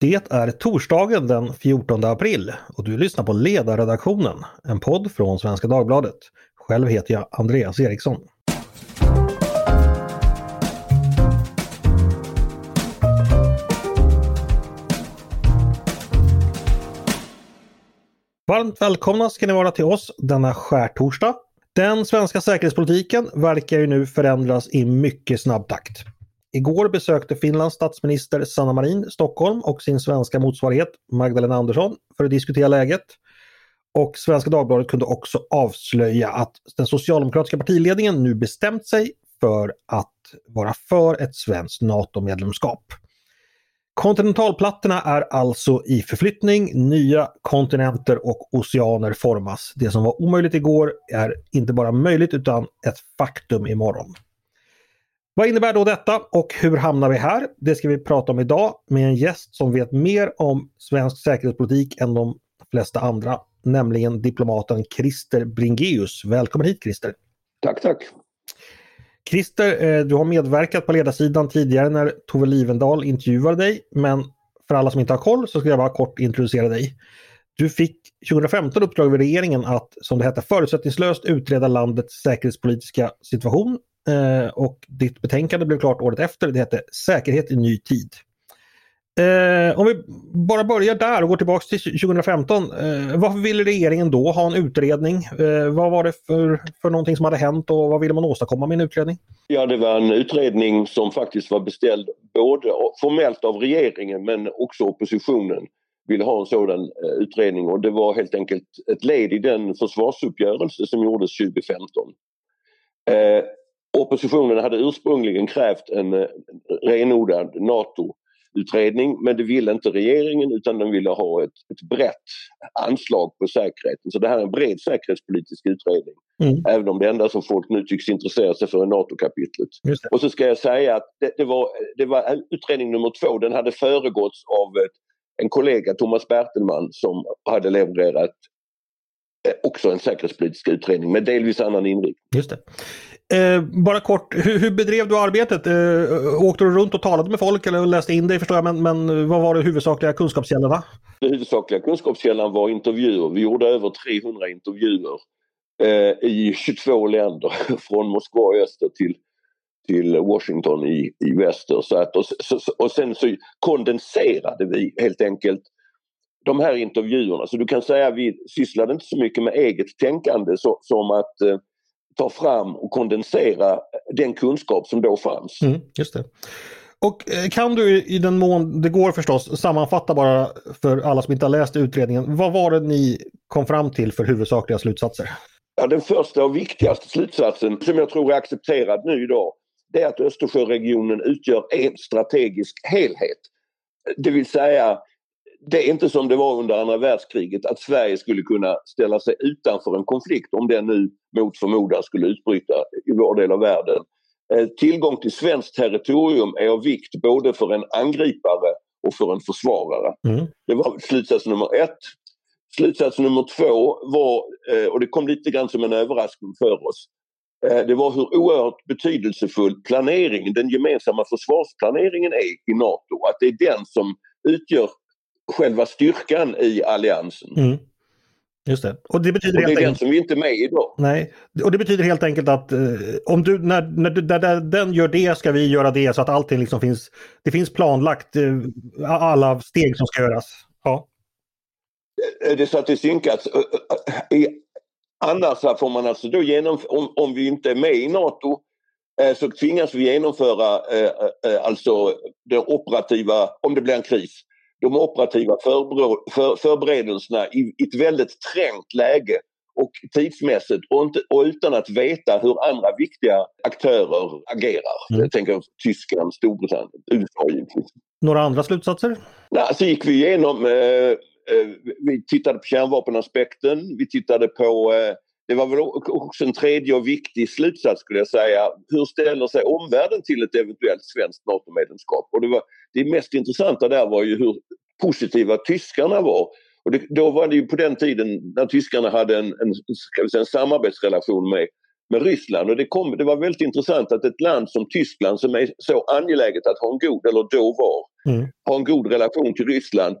Det är torsdagen den 14 april och du lyssnar på Ledarredaktionen, en podd från Svenska Dagbladet. Själv heter jag Andreas Eriksson. Varmt välkomna ska ni vara till oss denna skärtorsdag. Den svenska säkerhetspolitiken verkar ju nu förändras i mycket snabb takt. Igår besökte Finlands statsminister Sanna Marin Stockholm och sin svenska motsvarighet Magdalena Andersson för att diskutera läget. Och Svenska Dagbladet kunde också avslöja att den socialdemokratiska partiledningen nu bestämt sig för att vara för ett svenskt NATO-medlemskap. Kontinentalplattorna är alltså i förflyttning, nya kontinenter och oceaner formas. Det som var omöjligt igår är inte bara möjligt utan ett faktum imorgon. Vad innebär då detta och hur hamnar vi här? Det ska vi prata om idag med en gäst som vet mer om svensk säkerhetspolitik än de flesta andra, nämligen diplomaten Christer Bringeus. Välkommen hit Christer! Tack, tack! Christer, eh, du har medverkat på ledarsidan tidigare när Tove Livendal intervjuade dig, men för alla som inte har koll så ska jag bara kort introducera dig. Du fick 2015 uppdrag vid regeringen att, som det hette, förutsättningslöst utreda landets säkerhetspolitiska situation Eh, och ditt betänkande blev klart året efter. Det hette Säkerhet i ny tid. Eh, om vi bara börjar där och går tillbaks till 2015. Eh, varför ville regeringen då ha en utredning? Eh, vad var det för, för någonting som hade hänt och vad ville man åstadkomma med en utredning? Ja, det var en utredning som faktiskt var beställd både formellt av regeringen men också oppositionen ville ha en sådan eh, utredning och det var helt enkelt ett led i den försvarsuppgörelse som gjordes 2015. Eh, Oppositionen hade ursprungligen krävt en, en renodlad NATO-utredning men det ville inte regeringen utan den ville ha ett, ett brett anslag på säkerheten. Så det här är en bred säkerhetspolitisk utredning. Mm. Även om det enda som folk nu tycks intressera sig för är NATO-kapitlet. Och så ska jag säga att det, det, var, det var utredning nummer två, den hade föregåtts av ett, en kollega, Thomas Bertelman, som hade levererat eh, också en säkerhetspolitisk utredning med delvis annan inriktning. Just det. Eh, bara kort, hur, hur, bedrev du arbetet? Eh, åkte du runt och talade med folk eller läste in dig förstår jag, men, men vad var de huvudsakliga kunskapskällorna? Den huvudsakliga kunskapskällan var intervjuer. Vi gjorde över 300 intervjuer eh, i 22 länder, från Moskva i öster till, till Washington i, i väster. Så att, och, så, och sen så kondenserade vi helt enkelt de här intervjuerna. Så du kan säga att vi sysslade inte så mycket med eget tänkande så, som att eh, ta fram och kondensera den kunskap som då fanns. Mm, just det. Och eh, kan du i den mån det går förstås sammanfatta bara för alla som inte har läst utredningen. Vad var det ni kom fram till för huvudsakliga slutsatser? Ja, den första och viktigaste slutsatsen som jag tror är accepterad nu idag det är att Östersjöregionen utgör en strategisk helhet. Det vill säga det är inte som det var under andra världskriget att Sverige skulle kunna ställa sig utanför en konflikt om den nu mot förmodan skulle utbryta i vår del av världen. Eh, tillgång till svenskt territorium är av vikt både för en angripare och för en försvarare. Mm. Det var slutsats nummer ett. Slutsats nummer två var, eh, och det kom lite grann som en överraskning för oss, eh, det var hur oerhört betydelsefull planeringen, den gemensamma försvarsplaneringen är i NATO. Att det är den som utgör själva styrkan i alliansen. Mm. Just det. Och det betyder och det är den som vi inte är med idag. Nej, och det betyder helt enkelt att eh, om du, när, när, du, när den gör det ska vi göra det så att allting liksom finns, det finns planlagt eh, alla steg som ska göras. Ja. Eh, det är så att det synkats. Eh, eh, annars får man alltså då genomföra, om, om vi inte är med i NATO så tvingas vi genomföra eh, alltså det operativa, om det blir en kris, de operativa förberedelserna i ett väldigt trängt läge och tidsmässigt och, inte, och utan att veta hur andra viktiga aktörer agerar. Mm. Jag tänker Tyskland, Storbritannien, USA givetvis. Några andra slutsatser? Nej, så gick vi igenom, eh, eh, vi tittade på kärnvapenaspekten, vi tittade på eh, det var väl också en tredje och viktig slutsats skulle jag säga. Hur ställer sig omvärlden till ett eventuellt svenskt NATO-medlemskap? Och det, var, det mest intressanta där var ju hur positiva tyskarna var. Och det, då var det ju på den tiden när tyskarna hade en, en, säga, en samarbetsrelation med med Ryssland och det, kom, det var väldigt intressant att ett land som Tyskland som är så angeläget att ha en god, eller då var, mm. ha en god relation till Ryssland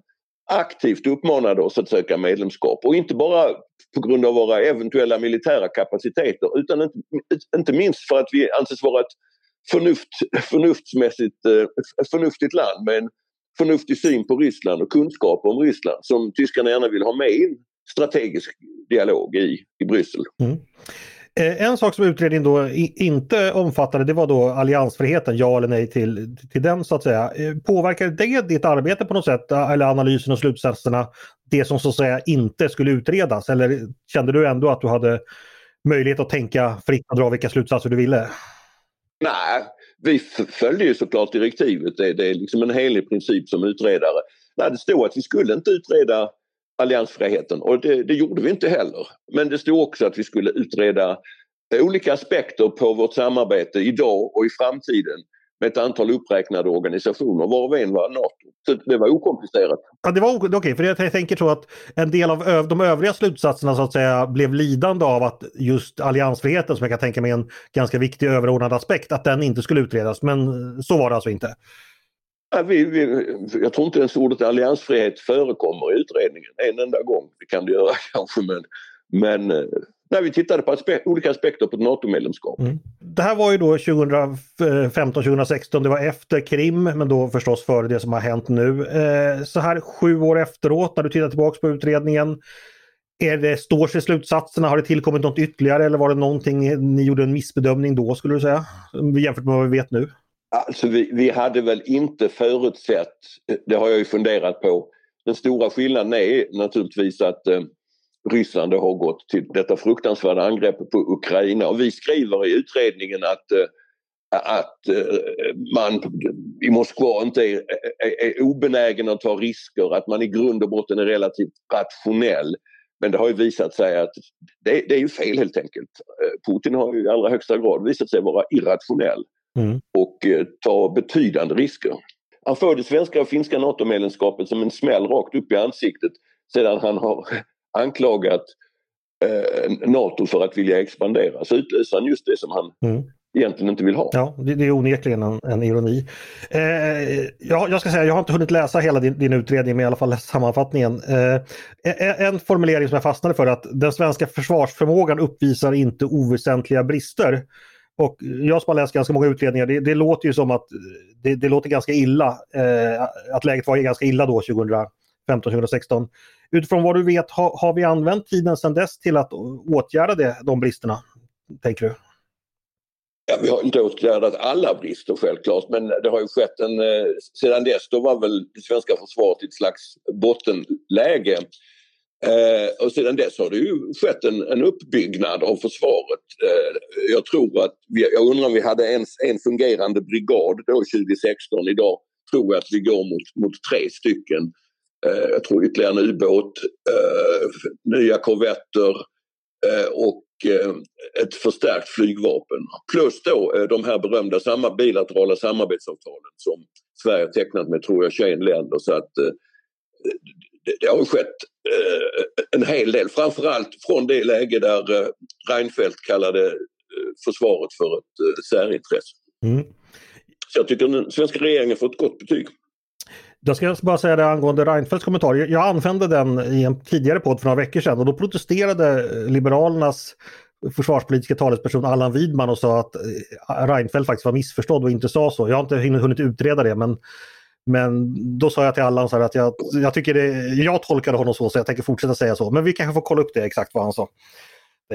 aktivt uppmanade oss att söka medlemskap och inte bara på grund av våra eventuella militära kapaciteter utan inte, inte minst för att vi anses vara ett förnuft, förnuftsmässigt ett förnuftigt land med en förnuftig syn på Ryssland och kunskap om Ryssland som tyskarna gärna vill ha med i en strategisk dialog i, i Bryssel. Mm. Eh, en sak som utredningen då inte omfattade det var då alliansfriheten, ja eller nej till, till den så att säga. Eh, Påverkade det ditt arbete på något sätt, eh, eller analysen och slutsatserna, det som så att säga inte skulle utredas? Eller kände du ändå att du hade möjlighet att tänka fritt och dra vilka slutsatser du ville? Nej, vi följde ju såklart direktivet. Det, det är liksom en helig princip som utredare. Nej, det stod att vi skulle inte utreda alliansfriheten och det, det, gjorde vi inte heller. Men det stod också att vi skulle utreda olika aspekter på vårt samarbete idag och i framtiden med ett antal uppräknade organisationer, var och en var NATO. Så det var okomplicerat. Ja, det var okej, okay, för jag tänker så att en del av de övriga slutsatserna så att säga blev lidande av att just alliansfriheten, som jag kan tänka mig är en ganska viktig överordnad aspekt, att den inte skulle utredas. Men så var det alltså inte? Ja, vi, vi, jag tror inte ens ordet alliansfrihet förekommer i utredningen en enda gång. Det kan det göra kanske men, men eh, när vi tittade på aspe olika aspekter på ett NATO-medlemskap. Mm. Det här var ju då 2015-2016, det var efter Krim men då förstås före det som har hänt nu. Eh, så här sju år efteråt när du tittar tillbaka på utredningen, är det, står sig slutsatserna? Har det tillkommit något ytterligare eller var det någonting ni gjorde en missbedömning då skulle du säga? Jämfört med vad vi vet nu? Alltså vi, vi hade väl inte förutsett, det har jag ju funderat på. Den stora skillnaden är naturligtvis att eh, Ryssland har gått till detta fruktansvärda angrepp på Ukraina och vi skriver i utredningen att, eh, att eh, man i Moskva inte är, är, är obenägen att ta risker, att man i grund och botten är relativt rationell. Men det har ju visat sig att det, det är ju fel helt enkelt. Eh, Putin har ju i allra högsta grad visat sig vara irrationell mm. och eh, ta betydande risker. Han får det svenska och finska NATO-medlemskapet som en smäll rakt upp i ansiktet sedan han har anklagat eh, NATO för att vilja expandera. Så utlöser han just det som han mm. egentligen inte vill ha. Ja, det, är onekligen en, en ironi. Eh, jag, jag, ska säga, jag har inte hunnit läsa hela din, din utredning men i alla fall sammanfattningen. Eh, en formulering som jag fastnade för att den svenska försvarsförmågan uppvisar inte oväsentliga brister. Och jag som har läst ganska många utredningar, det, det låter ju som att det, det låter ganska illa, eh, att läget var ganska illa då 2015-2016. Utifrån vad du vet, har, har vi använt tiden sedan dess till att åtgärda det, de bristerna, tänker du? Ja, vi har inte åtgärdat alla brister självklart men det har ju skett en... Eh, sedan dess då var väl det svenska försvaret i ett slags bottenläge. Eh, och sedan dess har det ju skett en, en uppbyggnad av försvaret. Eh, jag tror att, vi, jag undrar om vi hade ens en fungerande brigad då 2016. Idag tror jag att vi går mot, mot tre stycken. Eh, jag tror ytterligare en ubåt, eh, nya korvetter eh, och eh, ett förstärkt flygvapen. Plus då eh, de här berömda samma bilaterala samarbetsavtalen som Sverige tecknat med tror jag 21 länder. Så att eh, det, det har skett en hel del, framförallt från det läge där eh, Reinfeldt kallade eh, försvaret för ett eh, särintresse. Mm. Så jag tycker den svenska regeringen får ett gott betyg. Jag ska bara säga det angående Reinfeldts kommentar. Jag använde den i en tidigare podd för några veckor sedan och då protesterade Liberalernas försvarspolitiska talesperson Allan Widman och sa att eh, Reinfeldt faktiskt var missförstådd och inte sa så. Jag har inte hunnit utreda det men men då sa jag till Allan så att jag, jag tycker det, jag tolkade honom så så jag tänker fortsätta säga så. Men vi kanske får kolla upp det exakt vad han sa.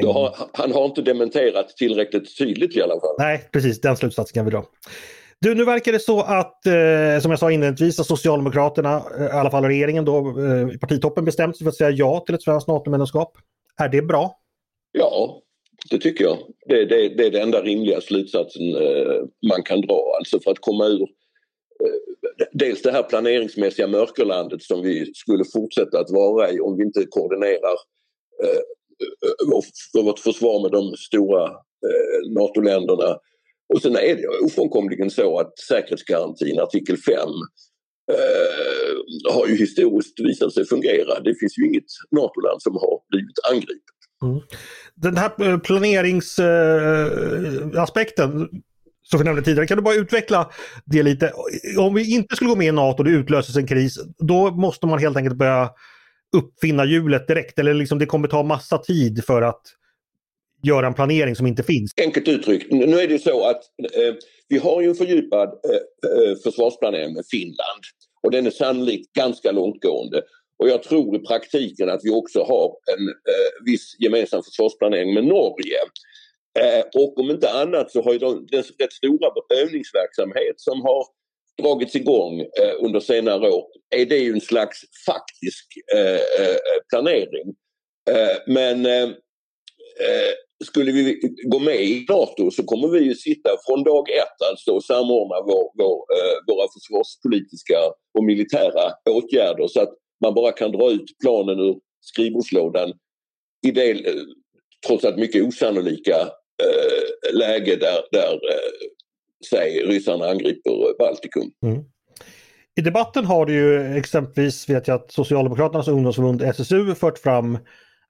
Har, han har inte dementerat tillräckligt tydligt i alla fall. Nej, precis den slutsatsen kan vi dra. Du, nu verkar det så att, eh, som jag sa inledningsvis, att Socialdemokraterna, eh, i alla fall regeringen då, eh, partitoppen bestämt sig för att säga ja till ett svenskt NATO-medlemskap. Är det bra? Ja, det tycker jag. Det, det, det är den enda rimliga slutsatsen eh, man kan dra. Alltså för att komma ur dels det här planeringsmässiga mörkerlandet som vi skulle fortsätta att vara i om vi inte koordinerar eh, vårt försvar med de stora eh, NATO-länderna. Och sen är det ofrånkomligen så att säkerhetsgarantin artikel 5 eh, har ju historiskt visat sig fungera. Det finns ju inget NATO-land som har blivit angripet. Mm. Den här eh, planeringsaspekten som vi nämnde tidigare, kan du bara utveckla det lite? Om vi inte skulle gå med i NATO och det utlöses en kris, då måste man helt enkelt börja uppfinna hjulet direkt eller liksom det kommer ta massa tid för att göra en planering som inte finns? Enkelt uttryckt, nu är det så att eh, vi har ju en fördjupad eh, eh, försvarsplanering med Finland och den är sannolikt ganska långtgående. Och jag tror i praktiken att vi också har en eh, viss gemensam försvarsplanering med Norge. Eh, och om inte annat så har ju de, den rätt stora övningsverksamhet som har dragits igång eh, under senare år eh, är det ju en slags faktisk eh, eh planering. Eh, men eh, eh, skulle vi gå med i NATO så kommer vi ju sitta från dag ett alltså och samordna vår, vår, våra försvarspolitiska och militära åtgärder så att man bara kan dra ut planen ur skrivbordslådan i det trots allt mycket osannolika eh, läge där, där eh, säg ryssarna angriper Baltikum. Mm. I debatten har det ju exempelvis vet jag att Socialdemokraternas ungdomsförbund SSU fört fram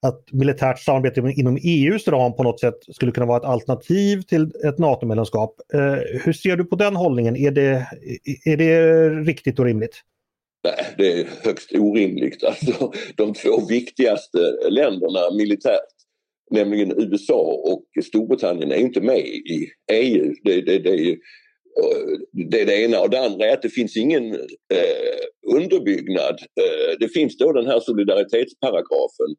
att militärt samarbete inom EUs ram på något sätt skulle kunna vara ett alternativ till ett NATO-medlemskap. Eh, hur ser du på den hållningen? Är det, är det riktigt och rimligt? Nej, det är högst orimligt. Alltså, de två viktigaste länderna militärt nämligen USA och Storbritannien är inte med i EU. Det, det, det, är, eh, det är det ena och det andra är att det finns ingen eh, underbyggnad. Eh, det finns då den här solidaritetsparagrafen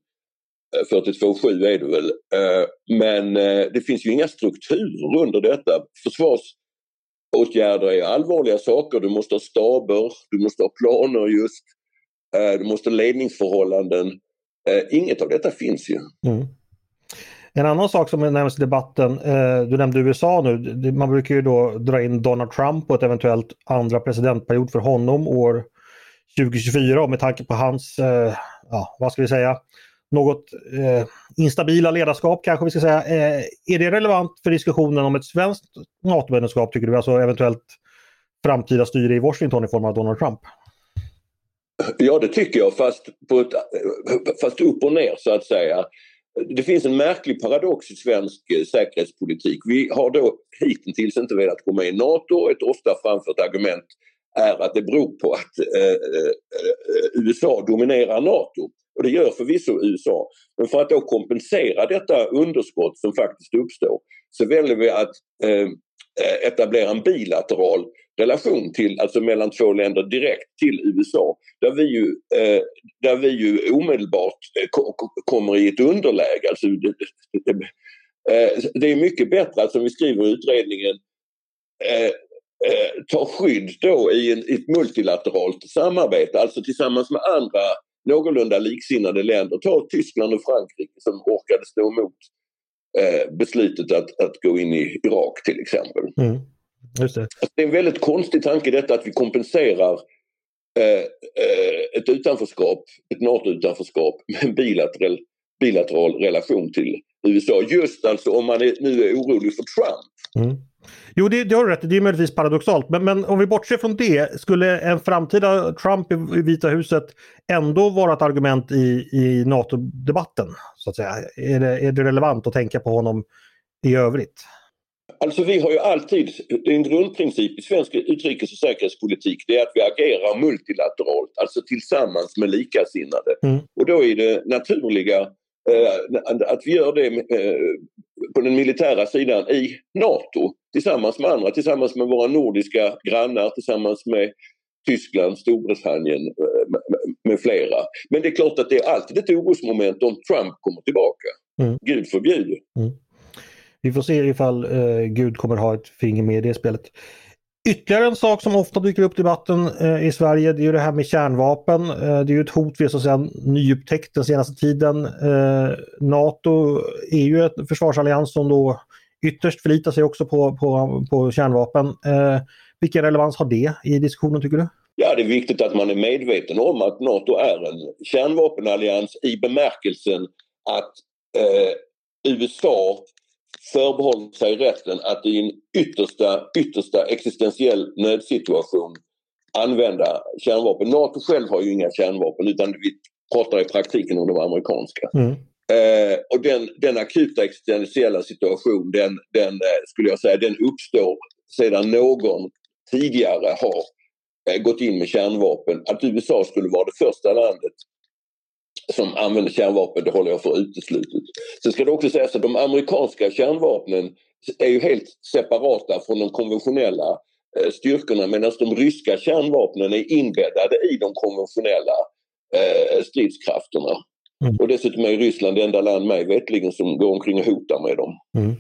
eh, 42.7 är det väl. Eh, men eh, det finns ju inga strukturer under detta. Försvarsåtgärder är allvarliga saker. Du måste ha staber, du måste ha planer just. Eh, du måste ha ledningsförhållanden. Inget av detta finns ju. Mm. En annan sak som nämns i debatten, eh, du nämnde USA nu, man brukar ju då dra in Donald Trump och ett eventuellt andra presidentperiod för honom år 2024 och med tanke på hans, eh, ja vad ska vi säga, något eh, instabila ledarskap kanske vi ska säga. Eh, är det relevant för diskussionen om ett svenskt NATO-medlemskap tycker du? Alltså eventuellt framtida styre i Washington i form av Donald Trump? Ja det tycker jag fast, på ett, fast upp och ner så att säga det finns en märklig paradox i svensk eh, säkerhetspolitik. Vi har då hittills inte velat gå med i NATO. Ett ofta framfört argument är att det beror på att eh, eh, eh, USA dominerar NATO. Och det gör förvisso USA. Men för att då kompensera detta underskott som faktiskt uppstår så väljer vi att eh, Eh, etablera en bilateral relation till, alltså mellan två länder direkt till USA. Där vi ju, eh, där vi ju omedelbart eh, kommer i ett underläge. Alltså, det, det, eh, det, är mycket bättre att som vi skriver i utredningen eh, eh, ta skydd då i, en, i ett multilateralt samarbete, alltså tillsammans med andra någorlunda liksinnade länder. Ta Tyskland och Frankrike som orkade stå emot eh, beslutet att, att gå in i Irak till exempel. Mm. Just det. Det är en väldigt konstig tanke detta att vi kompenserar eh, eh, ett utanförskap, ett NATO-utanförskap med en bilateral, bilateral relation till USA. Just alltså om man är, nu är orolig för Trump. Mm. Jo, det, det har du rätt Det är möjligtvis paradoxalt. Men, men om vi bortser från det, skulle en framtida Trump i Vita huset ändå vara ett argument i, i NATO-debatten? så att säga? Är det, är det relevant att tänka på honom i övrigt? Alltså vi har ju alltid, det är en grundprincip i svensk utrikes och säkerhetspolitik, det är att vi agerar multilateralt, alltså tillsammans med likasinnade. Mm. Och då är det naturliga eh, att vi gör det eh, på den militära sidan i NATO tillsammans med andra, tillsammans med våra nordiska grannar, tillsammans med Tyskland, Storbritannien eh, med flera. Men det är klart att det är alltid ett orosmoment om Trump kommer tillbaka. Mm. Gud förbjude. Mm. Vi får se ifall eh, Gud kommer ha ett finger med i det spelet. Ytterligare en sak som ofta dyker upp i debatten eh, i Sverige det är ju det här med kärnvapen. Eh, det är ju ett hot vi så att säga nyupptäckt den senaste tiden. Eh, Nato är ju en försvarsallians som då ytterst förlitar sig också på, på, på kärnvapen. Eh, vilken relevans har det i diskussionen tycker du? Ja, det är viktigt att man är medveten om att Nato är en kärnvapenallians i bemärkelsen att eh, USA förbehåller sig rätten att i en yttersta, yttersta existentiell nödsituation använda kärnvapen. Nato själv har ju inga kärnvapen utan vi pratar i praktiken om de amerikanska. Mm. Eh, och den, den akuta existentiella situation den, den eh, skulle jag säga den uppstår sedan någon tidigare har eh, gått in med kärnvapen. Att USA skulle vara det första landet som använder kärnvapen det håller jag för uteslutet. Sen ska det också sägas att de amerikanska kärnvapnen är ju helt separata från de konventionella eh, styrkorna medan de ryska kärnvapnen är inbäddade i de konventionella eh, stridskrafterna. Mm. Och dessutom är Ryssland det enda land mig vetligen som går omkring och hotar med dem. Mm.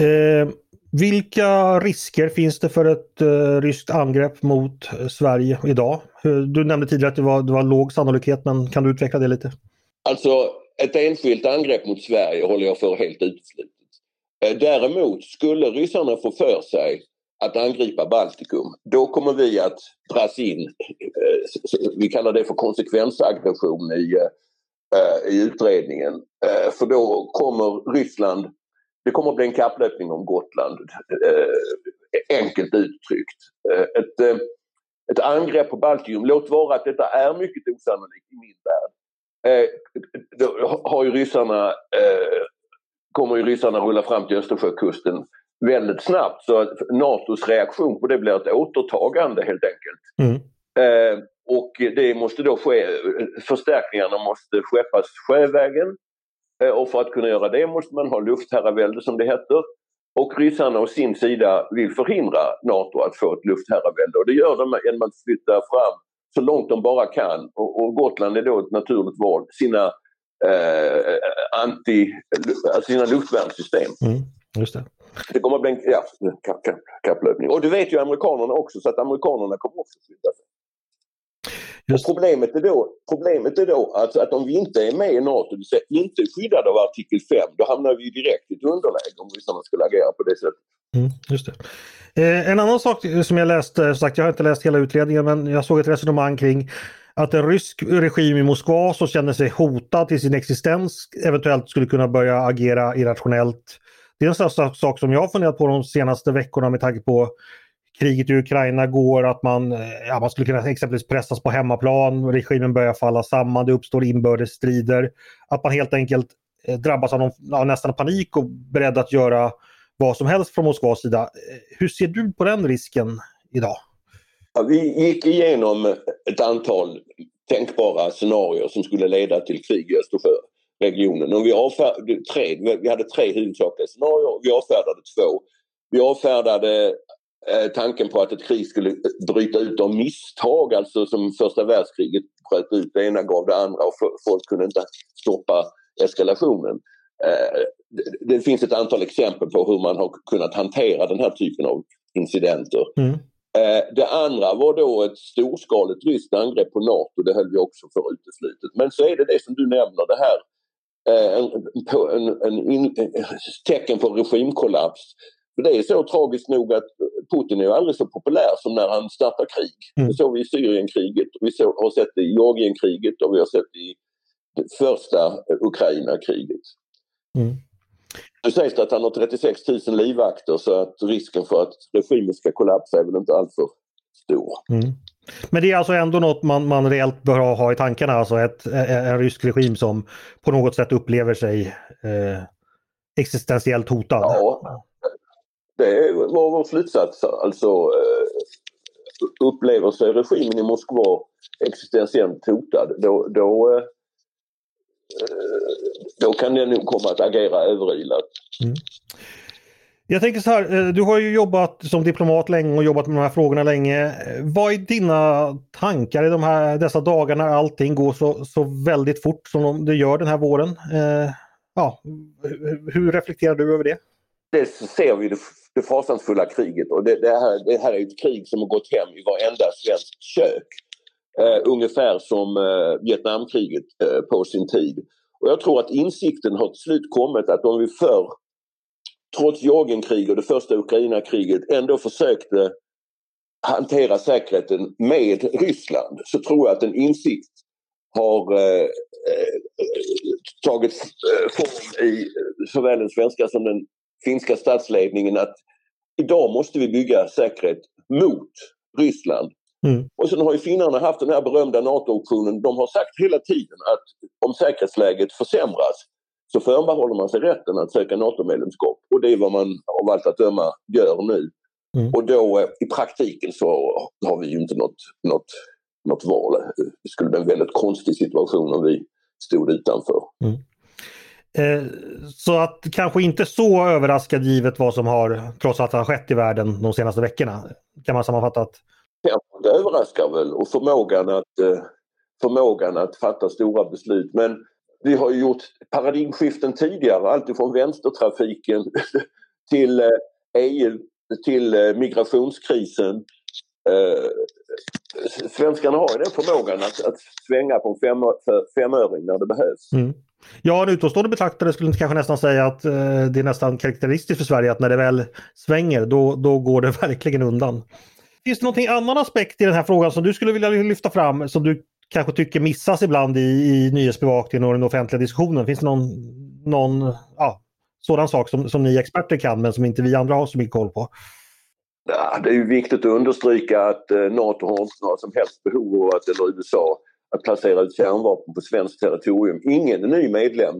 Eh, vilka risker finns det för ett eh, ryskt angrepp mot Sverige idag? Eh, du nämnde tidigare att det var, det var låg sannolikhet men kan du utveckla det lite? Alltså ett enskilt angrepp mot Sverige håller jag för helt uteslutet. Eh, däremot skulle ryssarna få för sig att angripa Baltikum, då kommer vi att dras in, eh, vi kallar det för konsekvensaggression i, i utredningen. För då kommer Ryssland, det kommer att bli en kapplöpning om Gotland, enkelt uttryckt. Ett, ett angrepp på Baltikum, låt vara att detta är mycket osannolikt i min värld, då har ju ryssarna kommer ju ryssarna rulla fram till Östersjökusten väldigt snabbt så att NATOs reaktion på det blir ett återtagande helt enkelt. Mm. Eh, och det måste då ske, förstärkningarna måste skeppas sjövägen eh, och för att kunna göra det måste man ha luftherravälde som det heter. Och ryssarna å sin sida vill förhindra NATO att få ett luftherravälde och det gör de genom att flytta fram så långt de bara kan och, och Gotland är då ett naturligt val, sina eh, anti, alltså sina luftvärnssystem. Mm, just det. Det kommer att bli en ja, kapplöpning. Och det vet ju amerikanerna också så att amerikanerna kommer också skydda sig. Just. Problemet är då, problemet är då att, att om vi inte är med i NATO, det vill säga inte skyddade av artikel 5, då hamnar vi direkt i ett underläge om ryssarna skulle agera på det sättet. Mm, just det. Eh, en annan sak som jag läste, sagt jag har inte läst hela utredningen, men jag såg ett resonemang kring att en rysk regim i Moskva som känner sig hotad till sin existens eventuellt skulle kunna börja agera irrationellt. Det är en sån sak som jag har funderat på de senaste veckorna med tanke på kriget i Ukraina går, att man, eh, ja, man skulle kunna exempelvis pressas på hemmaplan, regimen börjar falla samman, det uppstår inbördesstrider. Att man helt enkelt eh, drabbas av någon, av nästan panik och beredd att göra vad som helst från Moskvas sida. Eh, hur ser du på den risken idag? Ja, vi gick igenom ett antal tänkbara scenarier som skulle leda till krig i Östersjöregionen. Och vi, tre, vi hade tre huvudsakliga scenarier och vi avfärdade två. Vi avfärdade tanken på att ett krig skulle bryta ut av misstag, alltså som första världskriget bröt ut, det ena gav det andra och folk kunde inte stoppa eskalationen. Eh, det, finns ett antal exempel på hur man har kunnat hantera den här typen av incidenter. Mm. Eh, det andra var då ett storskaligt ryskt angrepp på NATO, det höll vi också för uteslutet. Men så är det det som du nämner, det här eh, en, en, en, en tecken på regimkollaps. Det är så tragiskt nog att Putin är aldrig så populär som när han startar krig. Mm. Det såg vi i Syrienkriget, vi så, har sett det i Georgienkriget och vi har sett det i det första Ukraina-kriget. Mm. Nu sägs det att han har 36 000 livvakter så att risken för att regimen ska kollapsa är väl inte alltför stor. Mm. Men det är alltså ändå något man, man reellt bör ha, ha i tankarna, alltså ett, en rysk regim som på något sätt upplever sig eh, existentiellt hotad? Ja, det var vår slutsats. Alltså eh, upplever sig regimen i Moskva existentiellt hotad, då, då eh, då kan den nog komma att agera överilat. Mm. Jag tänker så här, eh, du har ju jobbat som diplomat länge och jobbat med de här frågorna länge. Vad är dina tankar i de här, dessa dagar när allting går så, så väldigt fort som det gör den här våren? Eh, ja, hur reflekterar du över det? Det ser vi det, det fasansfulla kriget och det, det, här, det här är ett krig som har gått hem i varenda svenskt kök. Eh, ungefär som eh, Vietnamkriget eh, på sin tid. Och jag tror att insikten har till slut kommit att om vi förr, trots Georgienkriget och det första Ukrainakriget, ändå försökte hantera säkerheten med Ryssland så tror jag att en insikt har eh, eh, tagit eh, form i såväl den svenska som den finska statsledningen att idag måste vi bygga säkerhet mot Ryssland Mm. Och sen har ju finnarna haft den här berömda NATO-optionen. De har sagt hela tiden att om säkerhetsläget försämras så förbehåller man sig rätten att söka NATO-medlemskap. Och det är vad man av allt att döma gör nu. Mm. Och då eh, i praktiken så har vi ju inte något, något, något val. Det skulle bli en väldigt konstig situation om vi stod utanför. Mm. Eh, så att kanske inte så överraskad givet vad som har trots allt har skett i världen de senaste veckorna. Kan man sammanfatta att... Det överraskar väl och förmågan att, eh, förmågan att fatta stora beslut. Men vi har ju gjort paradigmskiften tidigare, alltifrån vänstertrafiken till EU, eh, e till migrationskrisen. Svenskarna har ju den förmågan att, att svänga på en fem, femöring när det behövs. Mm. Ja, en utomstående betraktare skulle kanske nästan säga att eh, det är nästan karaktäristiskt för Sverige att när det väl svänger då, då går det verkligen undan. Finns det någonting annan aspekt i den här frågan som du skulle vilja lyfta fram som du kanske tycker missas ibland i, i nyhetsbevakningen och den offentliga diskussionen? Finns det någon, någon ja, sådan sak som, som ni experter kan men som inte vi andra har så mycket koll på? Ja, det är ju viktigt att understryka att eh, NATO har inte några som helst behov av att, eller USA, att placera ut kärnvapen på svenskt territorium. Ingen ny medlem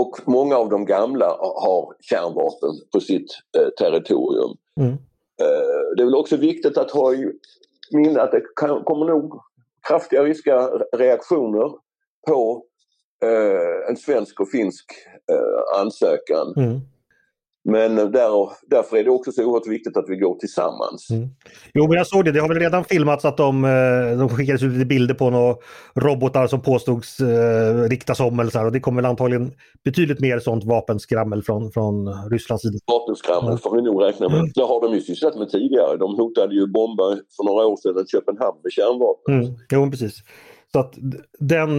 och många av de gamla har kärnvapen på sitt eh, territorium. Mm. Eh, det är väl också viktigt att ha i minne att det kan, kommer nog kraftiga ryska reaktioner på eh, en svensk och finsk eh, ansökan. Mm. Men där, därför är det också så oerhört viktigt att vi går tillsammans. Mm. Jo, men jag såg det. Det har väl redan filmats att de, eh, de skickades ut lite bilder på några robotar som påstods eh, riktas om eller så här. Och det kommer väl antagligen betydligt mer sånt vapenskrammel från, från Rysslands sida. Vapenskrammel mm. får vi nog räkna med. Mm. Det har de ju sysslat med tidigare. De hotade ju bomba för några år sedan Köpenhamn med kärnvapen. Mm. Jo, precis. Så att den,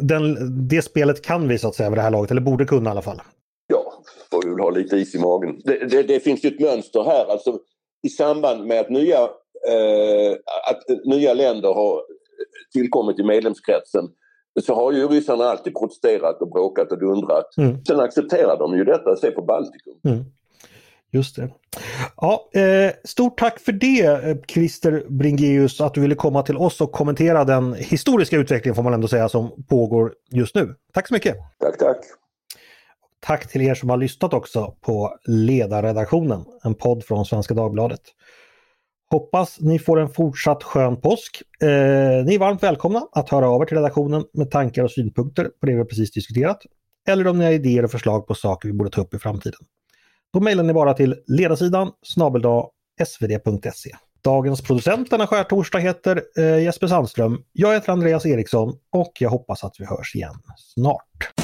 den, det spelet kan vi så att säga vid det här laget, eller borde kunna i alla fall väl ha lite is i magen. Det, det, det finns ju ett mönster här alltså i samband med att nya, eh, att nya länder har tillkommit i medlemskretsen så har ju ryssarna alltid protesterat och bråkat och dundrat. Mm. Sen accepterar de ju detta, se på Baltikum. Mm. Just det. Ja, eh, stort tack för det eh, Christer Bringeus att du ville komma till oss och kommentera den historiska utvecklingen får man ändå säga som pågår just nu. Tack så mycket! Tack, tack! Tack till er som har lyssnat också på Ledarredaktionen, en podd från Svenska Dagbladet. Hoppas ni får en fortsatt skön påsk. Eh, ni är varmt välkomna att höra av er till redaktionen med tankar och synpunkter på det vi precis diskuterat. Eller om ni har idéer och förslag på saker vi borde ta upp i framtiden. Då mejlar ni bara till ledarsidan snabeldag svd.se. Dagens producent denna skärtorsdag heter eh, Jesper Sandström. Jag heter Andreas Eriksson och jag hoppas att vi hörs igen snart.